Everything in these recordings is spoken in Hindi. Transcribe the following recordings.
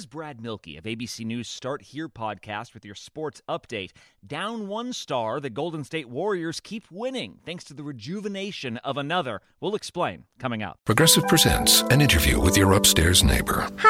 is Brad Milkey of ABC News Start Here podcast with your sports update. Down one star, the Golden State Warriors keep winning thanks to the rejuvenation of another. We'll explain coming up. Progressive presents an interview with your upstairs neighbor. Hi,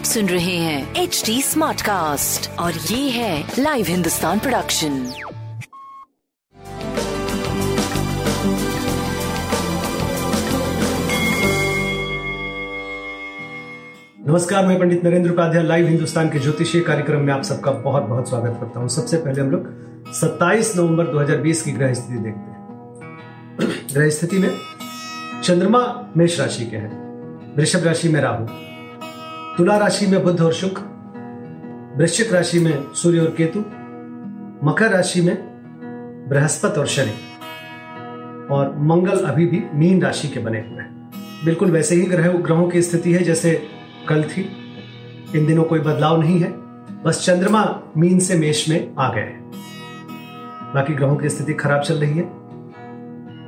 आप सुन रहे हैं एच डी स्मार्ट कास्ट और ये है लाइव हिंदुस्तान प्रोडक्शन नमस्कार, मैं पंडित नरेंद्र उपाध्याय लाइव हिंदुस्तान के ज्योतिषीय कार्यक्रम में आप सबका बहुत बहुत स्वागत करता हूँ। सबसे पहले हम लोग 27 नवंबर 2020 की ग्रह स्थिति देखते हैं। ग्रह स्थिति में चंद्रमा मेष राशि के हैं। वृषभ राशि में राहु। तुला राशि में बुद्ध और शुक्र, वृश्चिक राशि में सूर्य और केतु, मकर राशि में बृहस्पति और शनि, और मंगल अभी भी मीन राशि के बने हुए हैं। बिल्कुल वैसे ही ग्रह ग्रहों की स्थिति है जैसे कल थी। इन दिनों कोई बदलाव नहीं है, बस चंद्रमा मीन से मेष में आ गए हैं। बाकी ग्रहों की स्थिति खराब चल रही है।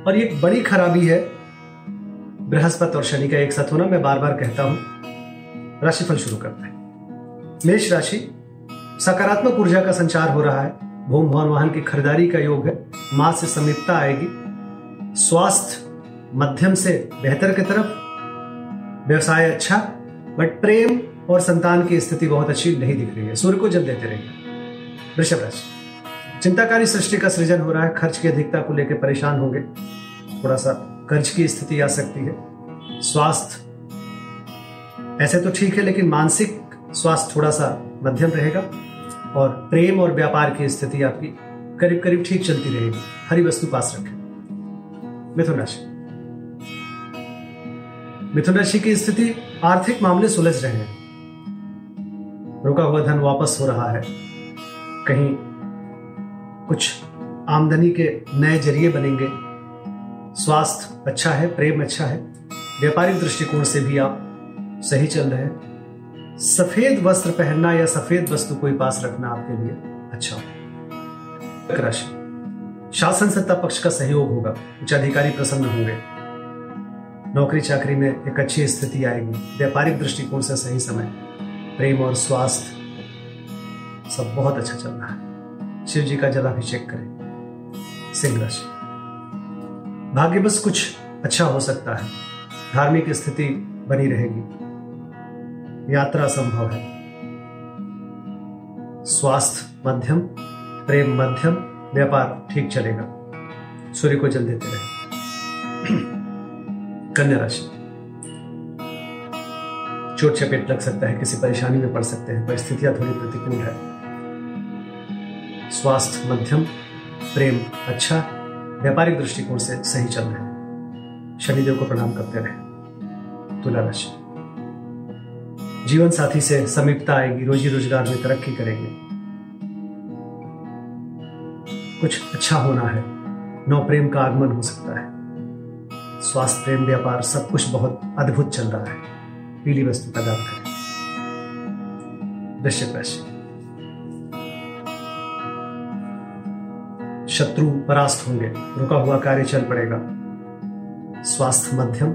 और ये एक बड़ी खराबी है बृहस्पति और शनि का एक साथ होना, मैं बार बार कहता हूँ। राशिफल शुरू करते हैं। मेष राशि, सकारात्मक ऊर्जा का संचार हो रहा है। भूम भवन वाहन की खरीदारी का योग है। माँ से समीपता आएगी। स्वास्थ्य मध्यम से बेहतर की तरफ़। व्यवसाय अच्छा बट प्रेम और संतान की स्थिति बहुत अच्छी नहीं दिख रही है। सूर्य को जल देते रहिए। वृषभ राशि, चिंताकारी सृष्टि का सृजन हो रहा है। खर्च की अधिकता को लेकर परेशान होंगे। थोड़ा सा कर्ज की स्थिति आ सकती है। स्वास्थ्य ऐसे तो ठीक है, लेकिन मानसिक स्वास्थ्य थोड़ा सा मध्यम रहेगा और प्रेम और व्यापार की स्थिति आपकी करीब करीब ठीक चलती रहेगी। हरी वस्तु पास रखें। मिथुन राशि। मिथुन राशि की स्थिति आर्थिक मामले सुलझ रहे हैं। रुका हुआ धन वापस हो रहा है। कहीं कुछ आमदनी के नए ज़रिए बनेंगे। स्वास्थ्य अच्छा है, प्रेम अच्छा है। व्यापारिक दृष्टिकोण से भी आप सही चल रहे हैं। सफ़ेद वस्त्र पहनना या सफ़ेद वस्तु कोई पास रखना आपके लिए अच्छा राशि शासन सत्ता पक्ष का सहयोग होगा। उच्च अधिकारी प्रसन्न होंगे। नौकरी चाकरी में एक अच्छी स्थिति आएगी। व्यापारिक दृष्टिकोण से सही समय। प्रेम और स्वास्थ्य सब बहुत अच्छा चल रहा है। शिव जी का जलाभिषेक करें। सिंह राशि भाग्य बस कुछ अच्छा हो सकता है। धार्मिक स्थिति बनी रहेगी। यात्रा संभव है। स्वास्थ्य मध्यम, प्रेम मध्यम, व्यापार ठीक चलेगा। सूर्य को जल देते रहे। कन्या राशि। चोट चपेट लग सकता है, किसी परेशानी में पड़ सकते हैं, परिस्थितियाँ थोड़ी प्रतिकूल है। स्वास्थ्य मध्यम, प्रेम अच्छा व्यापारिक दृष्टिकोण से सही चल रहे शनिदेव को प्रणाम करते रहे। तुला राशि। जीवन साथी से समीपता आएगी, रोजी रोज़गार में तरक्की करेंगे। कुछ अच्छा होना है, नौ प्रेम का आगमन हो सकता है। स्वास्थ्य, प्रेम, व्यापार, सब कुछ बहुत अद्भुत चल रहा है। पीली वस्तु का दान करें। वृश्चिक राशि शत्रु परास्त होंगे, रुका हुआ कार्य चल पड़ेगा। स्वास्थ्य मध्यम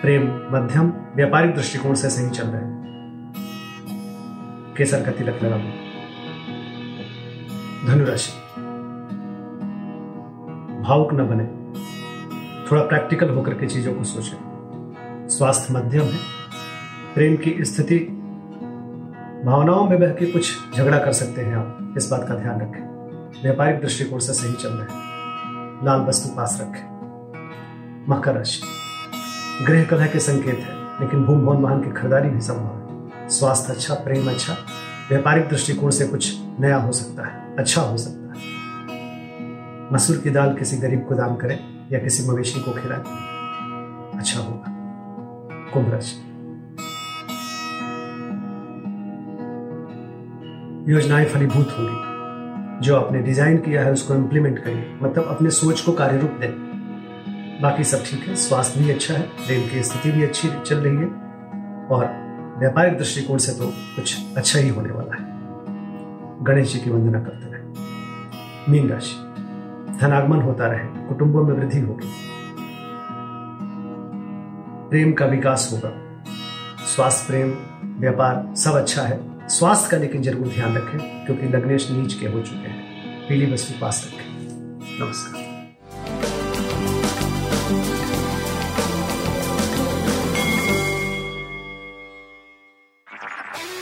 प्रेम, मध्यम, व्यापारिक दृष्टिकोण से सही चल रहे हैं। केसर का तिलक लगा धनुराशि। भावुक न बने। थोड़ा प्रैक्टिकल होकर के चीज़ों को सोचें। स्वास्थ्य मध्यम है। प्रेम की स्थिति, भावनाओं में बह के कुछ झगड़ा कर सकते हैं आप। इस बात का ध्यान रखें। व्यापारिक दृष्टिकोण से सही चल रहे हैं। लाल वस्तु पास रखें। मकर राशि। गृह कलह के संकेत है, लेकिन भूम भवन वाहन की खरीदारी भी संभव है। स्वास्थ्य अच्छा प्रेम अच्छा व्यापारिक दृष्टिकोण से कुछ नया हो सकता है अच्छा हो सकता है। मसूर की दाल किसी गरीब को दान करें या किसी मवेशी को खिलाएँ अच्छा होगा। कुंभ राशि। योजनाएँ फलीभूत होंगी। जो आपने डिज़ाइन किया है, उसको इम्प्लीमेंट करिए मतलब अपने सोच को कार्य रूप दें। बाकी सब ठीक है, स्वास्थ्य भी अच्छा है प्रेम की स्थिति भी अच्छी चल रही है और व्यापारिक दृष्टिकोण से तो कुछ अच्छा ही होने वाला है। गणेश जी की वंदना करते रहे। मीन राशि, धनागमन होता रहे, कुटुंबों में वृद्धि होगी। प्रेम का विकास होगा। स्वास्थ्य, प्रेम, व्यापार सब अच्छा है। स्वास्थ्य का लेकिन ज़रूर ध्यान रखें, क्योंकि लग्नेश नीच के हो चुके हैं। पीली वस्तु पास रखें। नमस्कार।